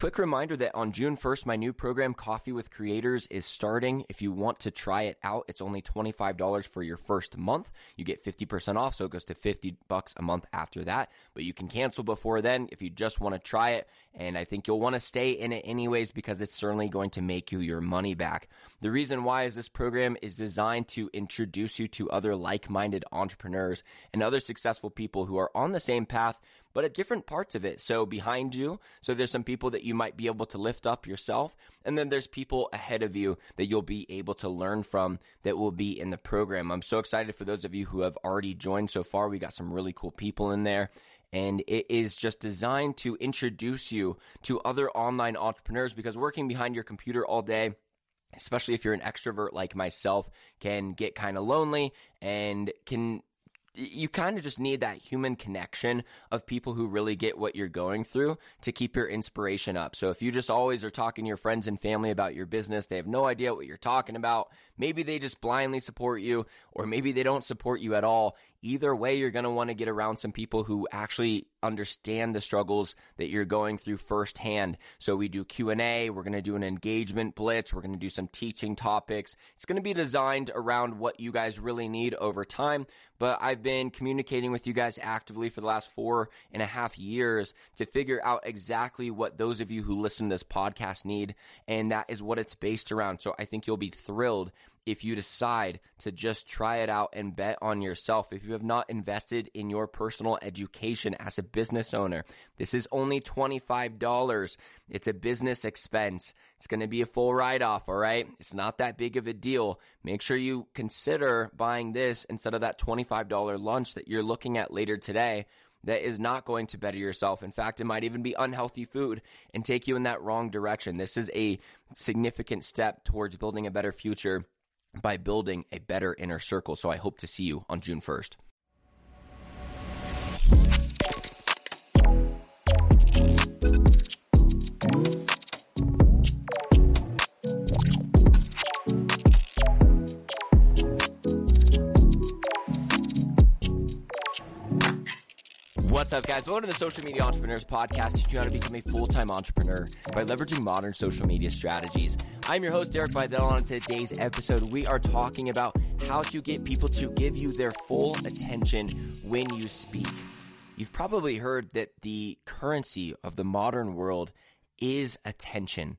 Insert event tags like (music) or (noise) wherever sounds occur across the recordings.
Quick reminder that on June 1st, my new program, Coffee with Creators, is starting. If you want to try it out, it's only $25 for your first month. You get 50% off, so it goes to 50 bucks a month after that. But you can cancel before then if you just want to try it. And I think you'll want to stay in it anyways because it's certainly going to make you your money back. The reason why is this program is designed to introduce you to other like-minded entrepreneurs and other successful people who are on the same path but at different parts of it. So behind you, so there's some people that you might be able to lift up yourself. And then there's people ahead of you that you'll be able to learn from that will be in the program. I'm so excited for those of you who have already joined so far. We got some really cool people in there and it is just designed to introduce you to other online entrepreneurs because working behind your computer all day especially if you're an extrovert like myself can get kind of lonely and can you kind of just need that human connection of people who really get what you're going through to keep your inspiration up. So if you just always are talking to your friends and family about your business, they have no idea what you're talking about. Maybe they just blindly support you or maybe they don't support you at all. Either way, you're going to want to get around some people who actually understand the struggles that you're going through firsthand. So we do Q&A, we're going to do an engagement blitz, we're going to do some teaching topics. It's going to be designed around what you guys really need over time, but I've been communicating with you guys actively for the last four and a half years to figure out exactly what those of you who listen to this podcast need, and that is what it's based around. So I think you'll be thrilled if you decide to just try it out and bet on yourself. If you have not invested in your personal education as a business owner, this is only $25. It's a business expense. It's going to be a full write off, all right? It's not that big of a deal. Make sure you consider buying this instead of that $25 lunch that you're looking at later today that is not going to better yourself. In fact, it might even be unhealthy food and take you in that wrong direction. This is a significant step towards building a better future by building a better inner circle. So I hope to see you on June 1st. What's up, guys? Welcome to the Social Media Entrepreneurs Podcast, teaching you how to become a full-time entrepreneur by leveraging modern social media strategies. I'm your host, Derek Videll. On today's episode, we are talking about how to get people to give you their full attention when you speak. You've probably heard that the currency of the modern world is attention.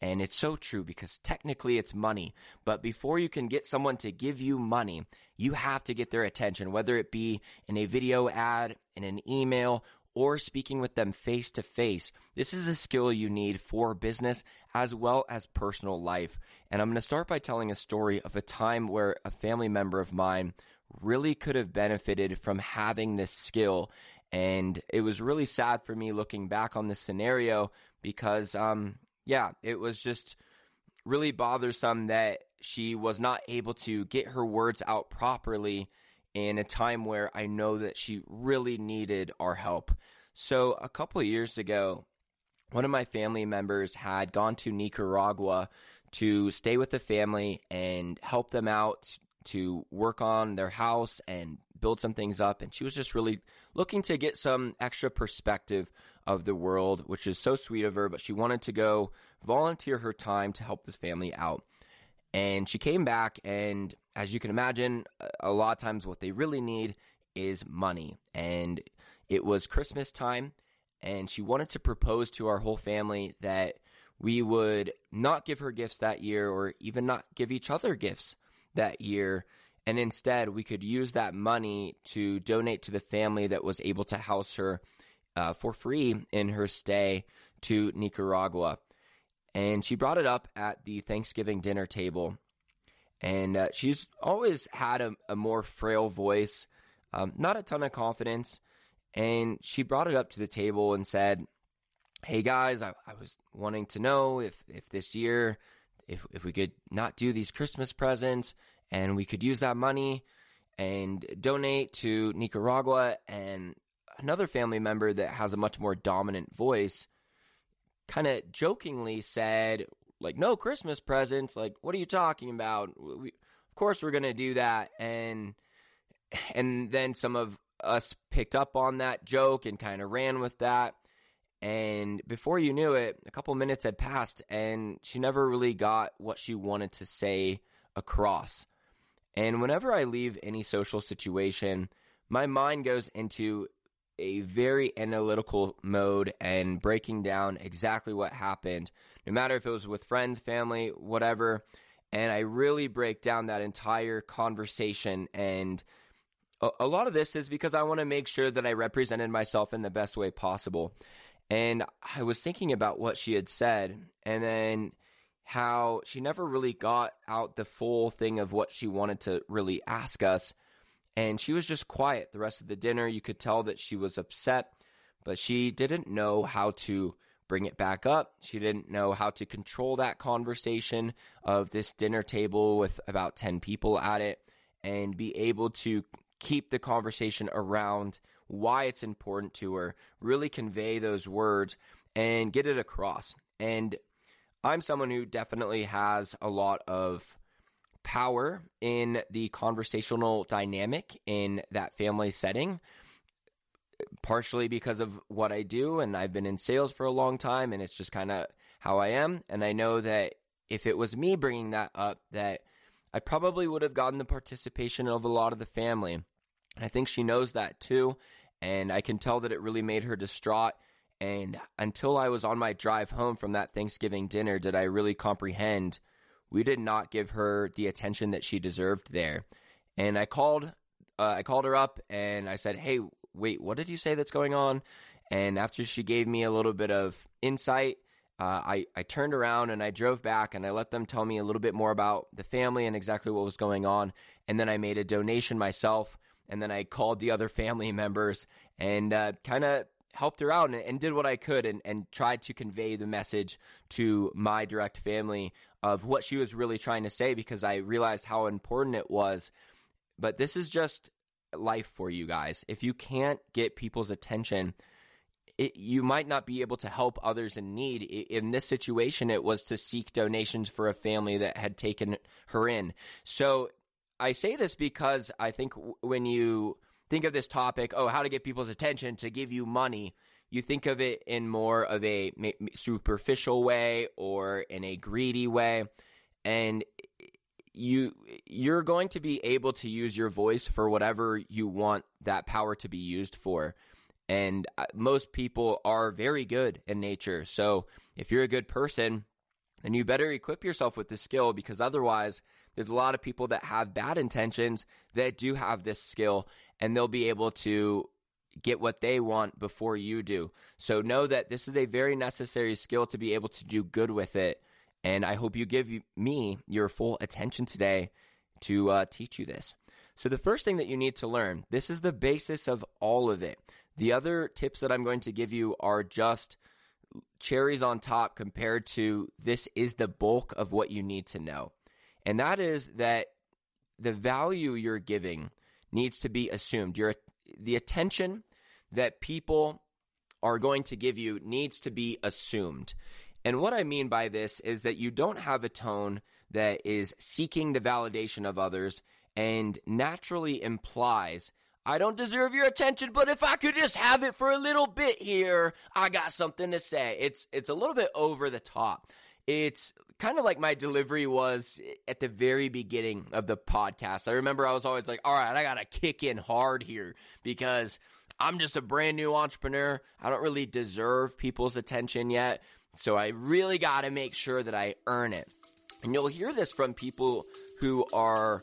And it's so true because technically it's money. But before you can get someone to give you money, you have to get their attention, whether it be in a video ad, in an email, or speaking with them face to face. This is a skill you need for business as well as personal life. And I'm going to start by telling a story of a time where a family member of mine really could have benefited from having this skill. And it was really sad for me looking back on this scenario because, um, yeah, it was just really bothersome that she was not able to get her words out properly in a time where I know that she really needed our help. So, a couple of years ago, one of my family members had gone to Nicaragua to stay with the family and help them out to work on their house and build some things up. And she was just really looking to get some extra perspective of the world, which is so sweet of her. But she wanted to go volunteer her time to help this family out. And she came back, and as you can imagine, a lot of times what they really need is money. And it was Christmas time, and she wanted to propose to our whole family that we would not give her gifts that year or even not give each other gifts that year. And instead, we could use that money to donate to the family that was able to house her uh, for free in her stay to Nicaragua. And she brought it up at the Thanksgiving dinner table. And uh, she's always had a, a more frail voice, um, not a ton of confidence. And she brought it up to the table and said, Hey guys, I, I was wanting to know if, if this year, if, if we could not do these Christmas presents and we could use that money and donate to Nicaragua. And another family member that has a much more dominant voice kind of jokingly said, like, no Christmas presents. Like, what are you talking about? We, of course, we're going to do that. And, and then some of us picked up on that joke and kind of ran with that. And before you knew it, a couple minutes had passed, and she never really got what she wanted to say across. And whenever I leave any social situation, my mind goes into a very analytical mode and breaking down exactly what happened, no matter if it was with friends, family, whatever. And I really break down that entire conversation. And a, a lot of this is because I want to make sure that I represented myself in the best way possible. And I was thinking about what she had said, and then how she never really got out the full thing of what she wanted to really ask us. And she was just quiet the rest of the dinner. You could tell that she was upset, but she didn't know how to bring it back up. She didn't know how to control that conversation of this dinner table with about 10 people at it and be able to keep the conversation around why it's important to her, really convey those words and get it across. And I'm someone who definitely has a lot of power in the conversational dynamic in that family setting partially because of what I do and I've been in sales for a long time and it's just kind of how I am and I know that if it was me bringing that up that I probably would have gotten the participation of a lot of the family. And I think she knows that too and I can tell that it really made her distraught and until I was on my drive home from that Thanksgiving dinner, did I really comprehend we did not give her the attention that she deserved there. And I called, uh, I called her up and I said, "Hey, wait, what did you say that's going on?" And after she gave me a little bit of insight, uh, I I turned around and I drove back and I let them tell me a little bit more about the family and exactly what was going on. And then I made a donation myself. And then I called the other family (laughs) members and uh, kind of helped her out and, and, did what I could and, and tried to convey the message to my direct family of what she was really trying to say because I realized how important it was. But this is just life for you guys. If you can't get people's attention, it, you might not be able to help others in need. In this situation, it was to seek donations for a family that had taken her in. So I say this because I think when you think of this topic, oh, how to get people's attention to give you money, you think of it in more of a superficial way or in a greedy way. And you you're going to be able to use your voice for whatever you want that power to be used for. And uh, most people are very good in nature. So if you're a good person, then you better equip yourself with the skill because otherwise there's a lot of people that have bad intentions that do have this skill and they'll be able to get what they want before you do. So know that this is a very necessary skill to be able to do good with it. And I hope you give me your full attention today to uh, teach you this. So, the first thing that you need to learn this is the basis of all of it. The other tips that I'm going to give you are just cherries on top compared to this is the bulk of what you need to know. And that is that the value you're giving needs to be assumed. Your the attention that people are going to give you needs to be assumed. And what I mean by this is that you don't have a tone that is seeking the validation of others and naturally implies, I don't deserve your attention, but if I could just have it for a little bit here, I got something to say. It's it's a little bit over the top. It's kind of like my delivery was at the very beginning of the podcast. I remember I was always like, all right, I got to kick in hard here because I'm just a brand new entrepreneur. I don't really deserve people's attention yet. So I really got to make sure that I earn it. And you'll hear this from people who are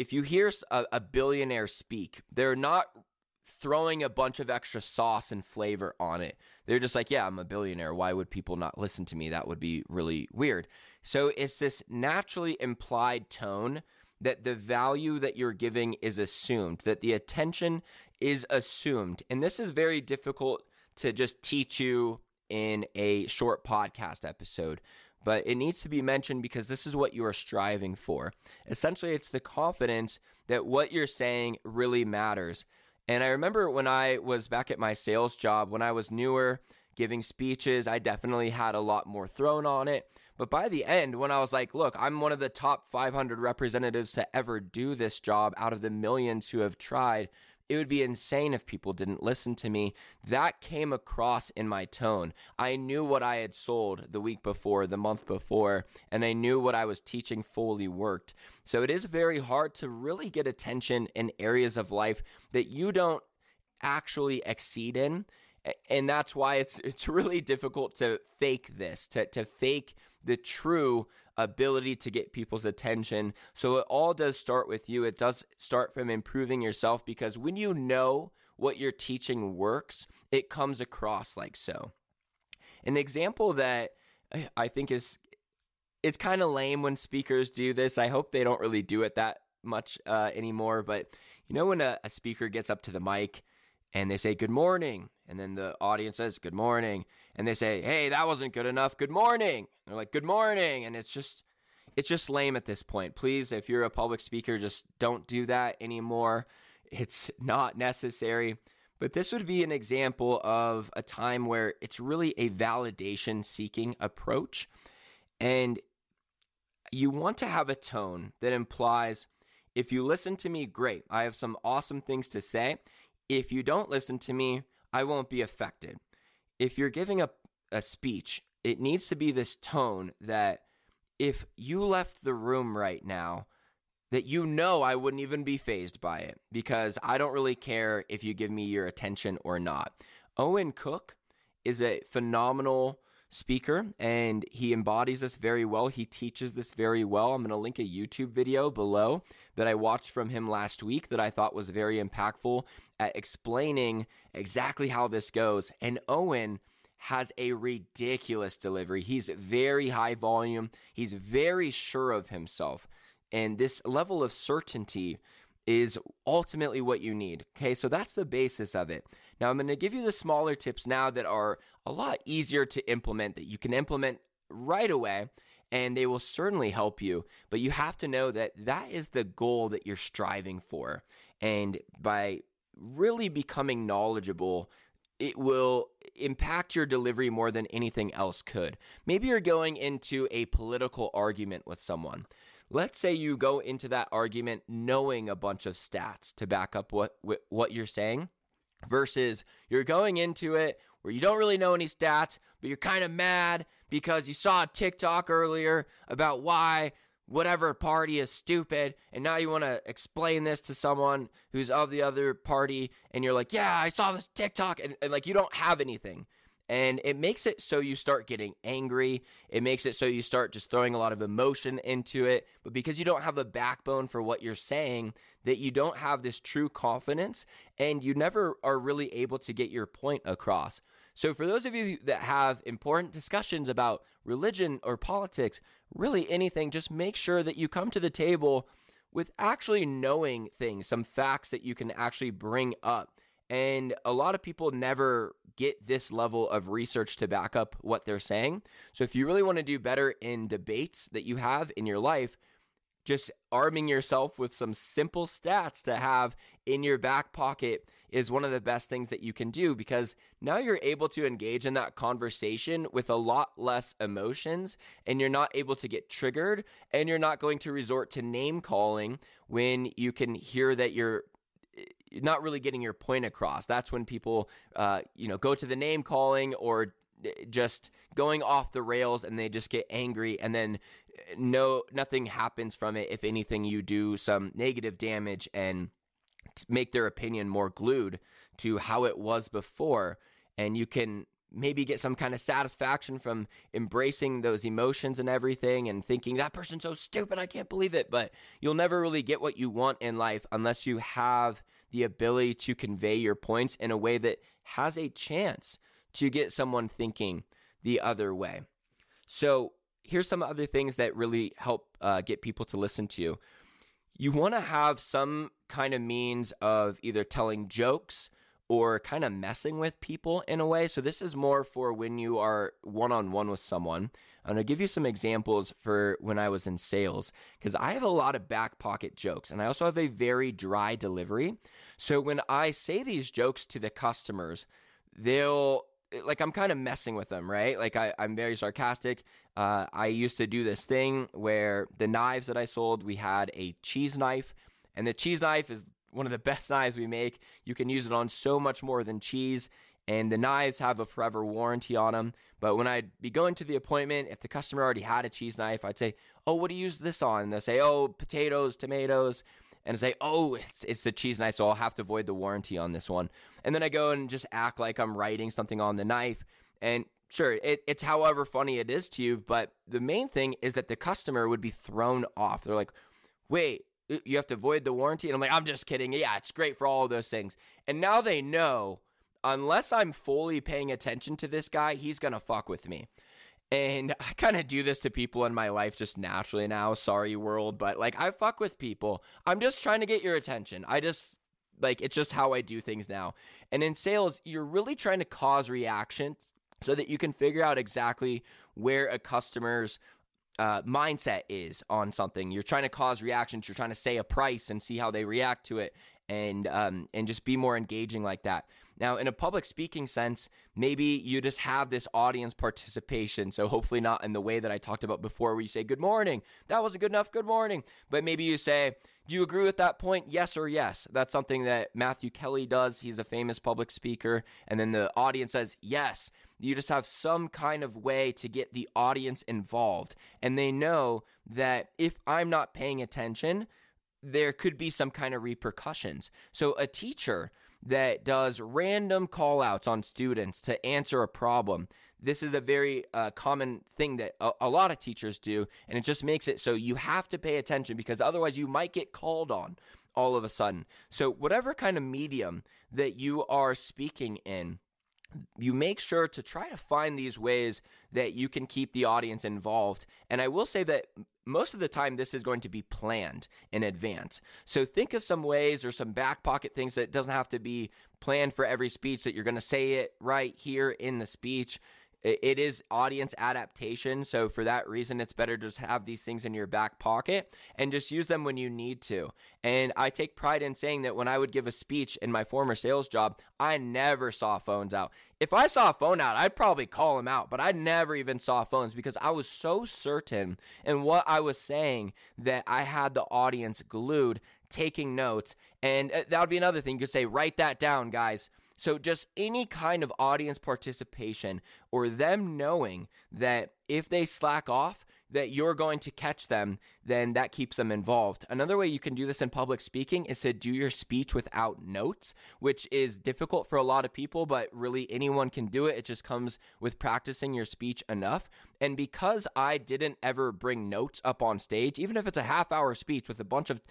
if you hear a, a billionaire speak, they're not throwing a bunch of extra sauce and flavor on it. They're just like, yeah, I'm a billionaire. Why would people not listen to me? That would be really weird. So it's this naturally implied tone that the value that you're giving is assumed, that the attention is assumed. And this is very difficult to just teach you in a short podcast episode, but it needs to be mentioned because this is what you are striving for. Essentially, it's the confidence that what you're saying really matters. And I remember when I was back at my sales job, when I was newer, giving speeches, I definitely had a lot more thrown on it. But by the end, when I was like, look, I'm one of the top 500 representatives to ever do this job out of the millions who have tried, it would be insane if people didn't listen to me. That came across in my tone. I knew what I had sold the week before, the month before, and I knew what I was teaching fully worked. So it is very hard to really get attention in areas of life that you don't actually exceed in and that's why it's it's really difficult to fake this to to fake the true ability to get people's attention. So it all does start with you. It does start from improving yourself because when you know what you're teaching works, it comes across like so. An example that I think is it's kind of lame when speakers do this. I hope they don't really do it that much uh, anymore. But you know, when a, a speaker gets up to the mic and they say good morning. And then the audience says good morning. And they say hey that wasn't good enough. Good morning. They're like good morning. And it's just it's just lame at this point. Please if you're a public speaker just don't do that anymore. It's not necessary. But this would be an example of a time where it's really a validation seeking approach. And you want to have a tone that implies if you listen to me great. I have some awesome things to say if you don't listen to me, I won't be affected. If you're giving a, a speech, it needs to be this tone that if you left the room right now, that you know I wouldn't even be fazed by it because I don't really care if you give me your attention or not. Owen Cook is a phenomenal speaker and he embodies this very well. He teaches this very well. I'm going to link a YouTube video below that I watched from him last week that I thought was very impactful at explaining exactly how this goes. And Owen has a ridiculous delivery. He's very high volume, he's very sure of himself. And this level of certainty is ultimately what you need. Okay, so that's the basis of it. Now, I'm going to give you the smaller tips now that are a lot easier to implement, that you can implement right away, and they will certainly help you. But you have to know that that is the goal that you're striving for. And by really becoming knowledgeable, it will impact your delivery more than anything else could. Maybe you're going into a political argument with someone. Let's say you go into that argument knowing a bunch of stats to back up what what you're saying versus you're going into it where you don't really know any stats, but you're kind of mad because you saw a TikTok earlier about why whatever party is stupid and now you want to explain this to someone who's of the other party and you're like yeah i saw this tiktok and, and like you don't have anything and it makes it so you start getting angry. It makes it so you start just throwing a lot of emotion into it. But because you don't have a backbone for what you're saying, that you don't have this true confidence and you never are really able to get your point across. So, for those of you that have important discussions about religion or politics, really anything, just make sure that you come to the table with actually knowing things, some facts that you can actually bring up. And a lot of people never get this level of research to back up what they're saying. So if you really want to do better in debates that you have in your life, just arming yourself with some simple stats to have in your back pocket is one of the best things that you can do because now you're able to engage in that conversation with a lot less emotions and you're not able to get triggered and you're not going to resort to name calling when you can hear that you're not really getting your point across. That's when people, uh, you know, go to the name calling or just going off the rails and they just get angry and then uh, no nothing happens from it. If anything you do some negative damage and make their opinion more glued to how it was before. And you can maybe get some kind of satisfaction from embracing those emotions and everything and thinking that person's so stupid. I can't believe it. But you'll never really get what you want in life unless you have the ability to convey your points in a way that has a chance to get someone thinking the other way. So, here's some other things that really help uh, get people to listen to you. you want to have some kind of means of either telling jokes or kind of messing with people in a way. So this is more for when you are one on one with someone. I'm gonna give you some examples for when I was in sales because I have a lot of back pocket jokes and I also have a very dry delivery. So when I say these jokes to the customers, they'll like I'm kind of messing with them, right? Like I, I'm very sarcastic. Uh, I used to do this thing where the knives that I sold, we had a cheese knife, and the cheese knife is one of the best (laughs) knives we make. You can use it on so much more than cheese. And the knives have a forever warranty on them. But when I'd be going to the appointment, if the customer already had a cheese knife, I'd say, Oh, what do you use this on? And they'll say, Oh, potatoes, tomatoes. And say, Oh, it's, it's the cheese knife, so I'll have to void the warranty on this one. And then I go and just act like I'm writing something on the knife. And sure, it, it's however funny it is to you. But the main thing is that the customer would be thrown off. They're like, Wait, Uh, you have to void the warranty. And I'm like, I'm just kidding. Yeah, it's great for all of those things. And now they know, unless I'm fully paying attention to this guy, he's going to fuck with me. And (laughs) I kind of do this to people in my life just naturally now. Sorry, world. But like, I fuck with people. I'm just trying to get your attention. I just, like, it's just how I do things now. And in sales, you're really trying to cause reactions so that you can figure out exactly where a customer's uh, mindset is on something. You're trying to cause reactions. You're trying to say a price and see how they react to it, and um, and just be more engaging like that. Now, in a public speaking sense, maybe you just have this audience participation. So hopefully not in the way that I talked about before, where you say "Good morning," that was a good enough "Good morning," but maybe you say, "Do you agree with that point?" Yes or yes. That's something that Matthew Kelly does. He's a famous public speaker, and then the audience says yes you just have some kind of way to get the audience involved. And they know that if I'm not paying attention, there could be some kind of repercussions. So a teacher that does random call outs on students to answer a problem. This is a very uh, common thing that a, a lot of teachers do, and it just makes it so you have to pay attention because otherwise you might get called on all of a sudden. So, whatever kind of medium that you are speaking in, you make sure to try to find these ways that you can keep the audience involved. And I will say that most of the time this is going to be planned in advance. So think of some ways or some back pocket things that doesn't have to be planned for every speech that you're going to say it right here in the speech it is audience adaptation. So for that reason, it's better to just have these things in your back pocket and just use them when you need to. And I take pride in saying that when I would give a speech in my former sales job, I never saw phones out. If I saw a phone out, I'd probably call him out, but I never even saw phones because I was so certain in what I was saying that I had the audience glued, taking notes. And uh, that would be another thing. You could say, write that down, guys so, just any kind of audience participation or them knowing that if they slack off, that you're going to catch them, then that keeps them involved. Another way you can do this in public speaking is to do your speech without notes, which is difficult for a lot of people, but really anyone can do it. It just comes with practicing your speech enough. And because I didn't ever bring notes up on stage, even if it's a half hour speech with a bunch of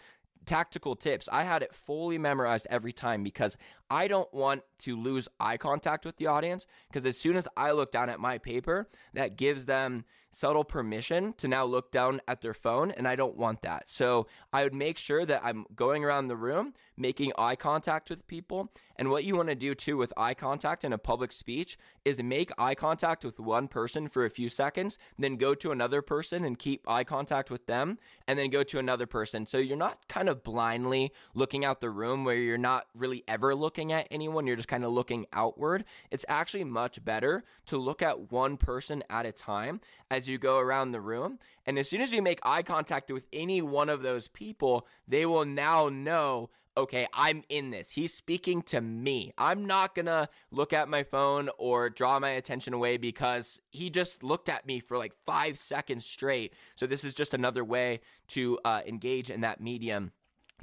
tactical tips. I had it fully memorized every time because I don't want to lose eye contact with the audience because as soon as I look down at my paper, that gives them subtle permission to now look down at their phone, and I don't want that. So I would make sure that I'm going around the room, making eye contact with people. And what you want to do too with eye contact in a public speech is make eye contact with one person for a few seconds, then go to another person and keep eye contact with them, and then go to another person. So you're not kind of blindly looking out the room where you're not really ever looking at anyone, you're just kind of looking outward. It's actually much better to look at one person at a time as you go around the room. And as soon as you make eye contact with any one of those people, they will now know okay, I'm in this. He's speaking to me. I'm not gonna look at my phone or draw my attention away because he just looked at me for like five seconds straight. So, this is just another way to uh, engage in that medium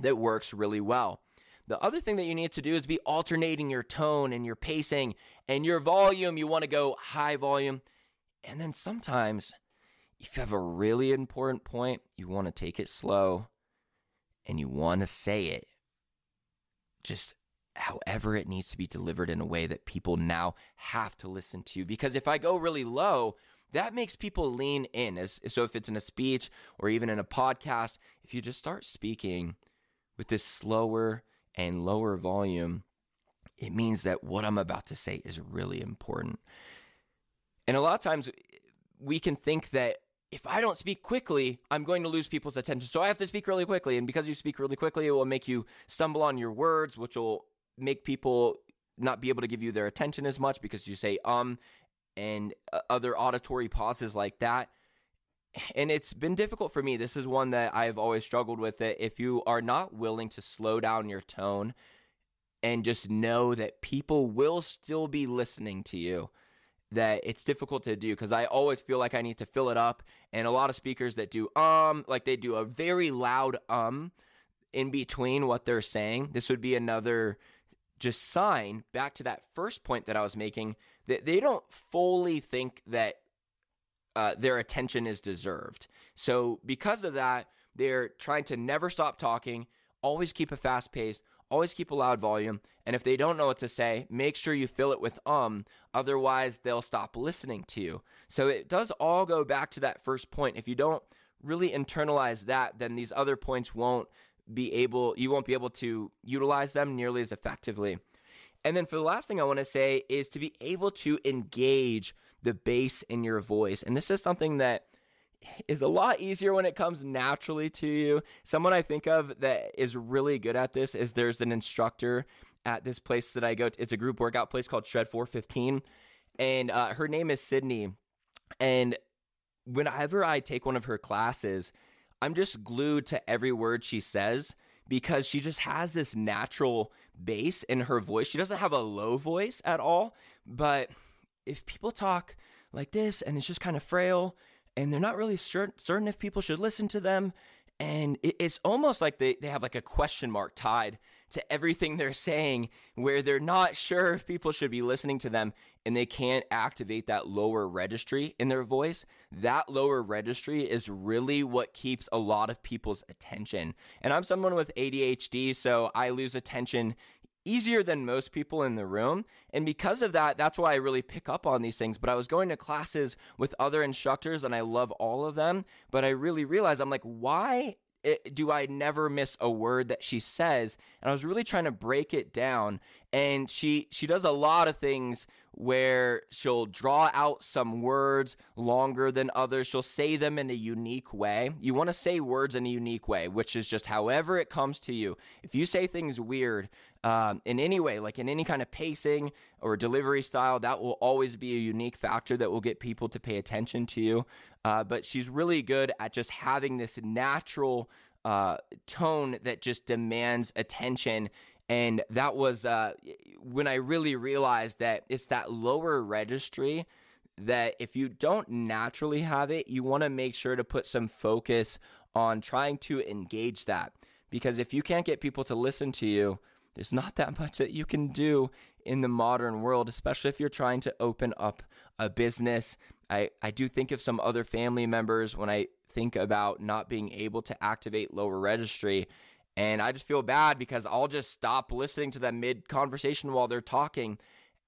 that works really well. The other thing that you need to do is be alternating your tone and your pacing and your volume. You want to go high volume. And then sometimes, if you have a really important point, you want to take it slow and you want to say it just however it needs to be delivered in a way that people now have to listen to. Because if I go really low, that makes people lean in. So if it's in a speech or even in a podcast, if you just start speaking with this slower and lower volume, it means that what I'm about to say is really important. And a lot of times we can think that if I don't speak quickly, I'm going to lose people's attention. So I have to speak really quickly. And because you speak really quickly, it will make you stumble on your words, which will make people not be able to give you their attention as much because you say um and uh, other auditory pauses like that. And it's been difficult for me. This is one that I've always struggled with it. If you are not willing to slow down your tone and just know that people will still be listening to you, that it's difficult to do because I always feel like I need to fill it up. And a lot of speakers that do um, like they do a very loud um in between what they're saying. This would be another just sign back to that first point that I was making that they don't fully think that uh, their attention is deserved. So because of that, they're trying to never stop talking, always keep a fast pace, always keep a loud volume, and if they don't know what to say, make sure you fill it with um, otherwise they'll stop listening to you. So it does all go back to that first point. If you don't really internalize that, then these other points won't be able you won't be able to utilize them nearly as effectively. And then for the last thing I want to say is to be able to engage the bass in your voice. And this is something that is a lot easier when it comes naturally to you. Someone I think of that is really good at this is there's an instructor at this place that I go to. It's a group workout place called Shred 415. And uh, her name is Sydney. And whenever I take one of her classes, I'm just glued to every word she says because she just has this natural bass in her voice. She doesn't have a low voice at all, but if people talk like this and it's just kind of frail and they're not really certain if people should listen to them, and it's almost like they, they have like a question mark tied to everything they're saying where they're not sure if people should be listening to them and they can't activate that lower registry in their voice. That lower registry is really what keeps a lot of people's attention. And i'm someone with adhd so i lose attention easier than most people in the room. And because of that, that's why I really pick up on these things. But I was going to classes with other instructors and I love all of them. But I really realized I'm like, why eh, do I never miss a word that she says? And I was really trying to break it down. And she she does a lot of things where she'll draw out some words longer than others. She'll say them in a unique way. You want to say words in a unique way, which is just however it comes to you. If you say things weird um, in any way, like in any kind of pacing or delivery style, that will always be a unique factor that will get people to pay attention to you. Uh, but she's really good at just having this natural uh, tone that just demands attention and that was uh, when I really realized that it's that lower registry that if you don't naturally have it, you want to make sure to put some focus on trying to engage that. Because if you can't get people to listen to you, there's not that much that you can do in the modern world, especially if you're trying to open up a business. I, I do think of some other family members when I think about not being able to activate lower registry and I just feel bad because I'll just stop listening to them mid conversation while they're talking.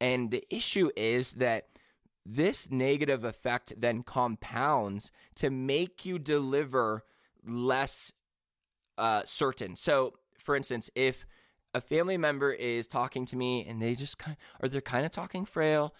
And the issue is that this negative effect then compounds to make you deliver less uh, certain. So, for instance, if a family member is talking to me and they just kind of, or they're kind of talking frail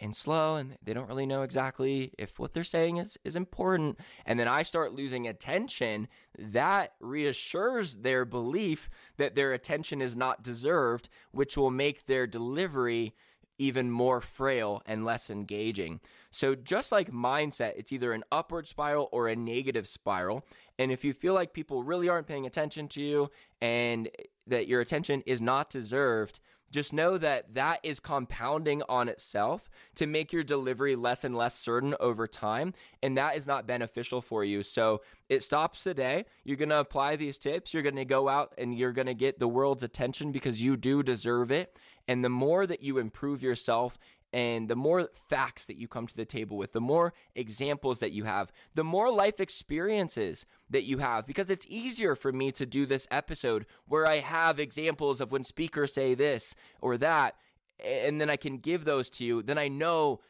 and slow and they don't really know exactly if what they're saying is, is important. And then i start losing attention. That reassures their belief that their attention is not deserved which will make their delivery even more frail and less engaging. So just like mindset it's either an upward spiral or a negative spiral. And if you feel like people really aren't paying attention to you and that your attention is not deserved just know that that is compounding on itself to make your delivery less and less certain over time. And that is not beneficial for you. So it stops today. You're going to apply these tips. You're going to go out and you're going to get the world's attention because you do deserve it. And the more that you improve yourself and the more facts that you come to the table with, the more examples that you have, the more life experiences that you have, because it's easier for me to do this episode where I have examples of when speakers say this or that, and then I can give those to you. Then I know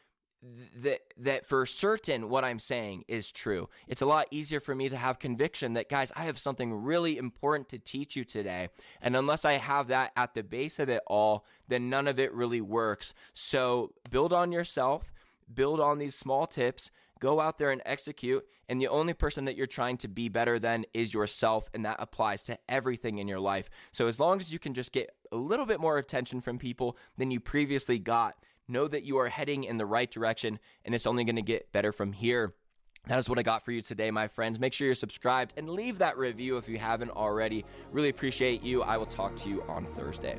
that that for certain what I'm saying is true. It's a lot easier for me to have conviction that guys, I have something really important to teach you today. And unless I have that at the base of it all, then none of it really works. So build on yourself, build on these small tips, go out there and execute. And the only person that you're trying to be better than is yourself. And that applies to everything in your life. So as long as you can just get a little bit more attention from people than you previously got, know that you are heading in the right direction and it's only going to get better from here. That is what I got for you today, my friends. Make sure you're subscribed and leave that review if you haven't already. Really appreciate you. I will talk to you on Thursday.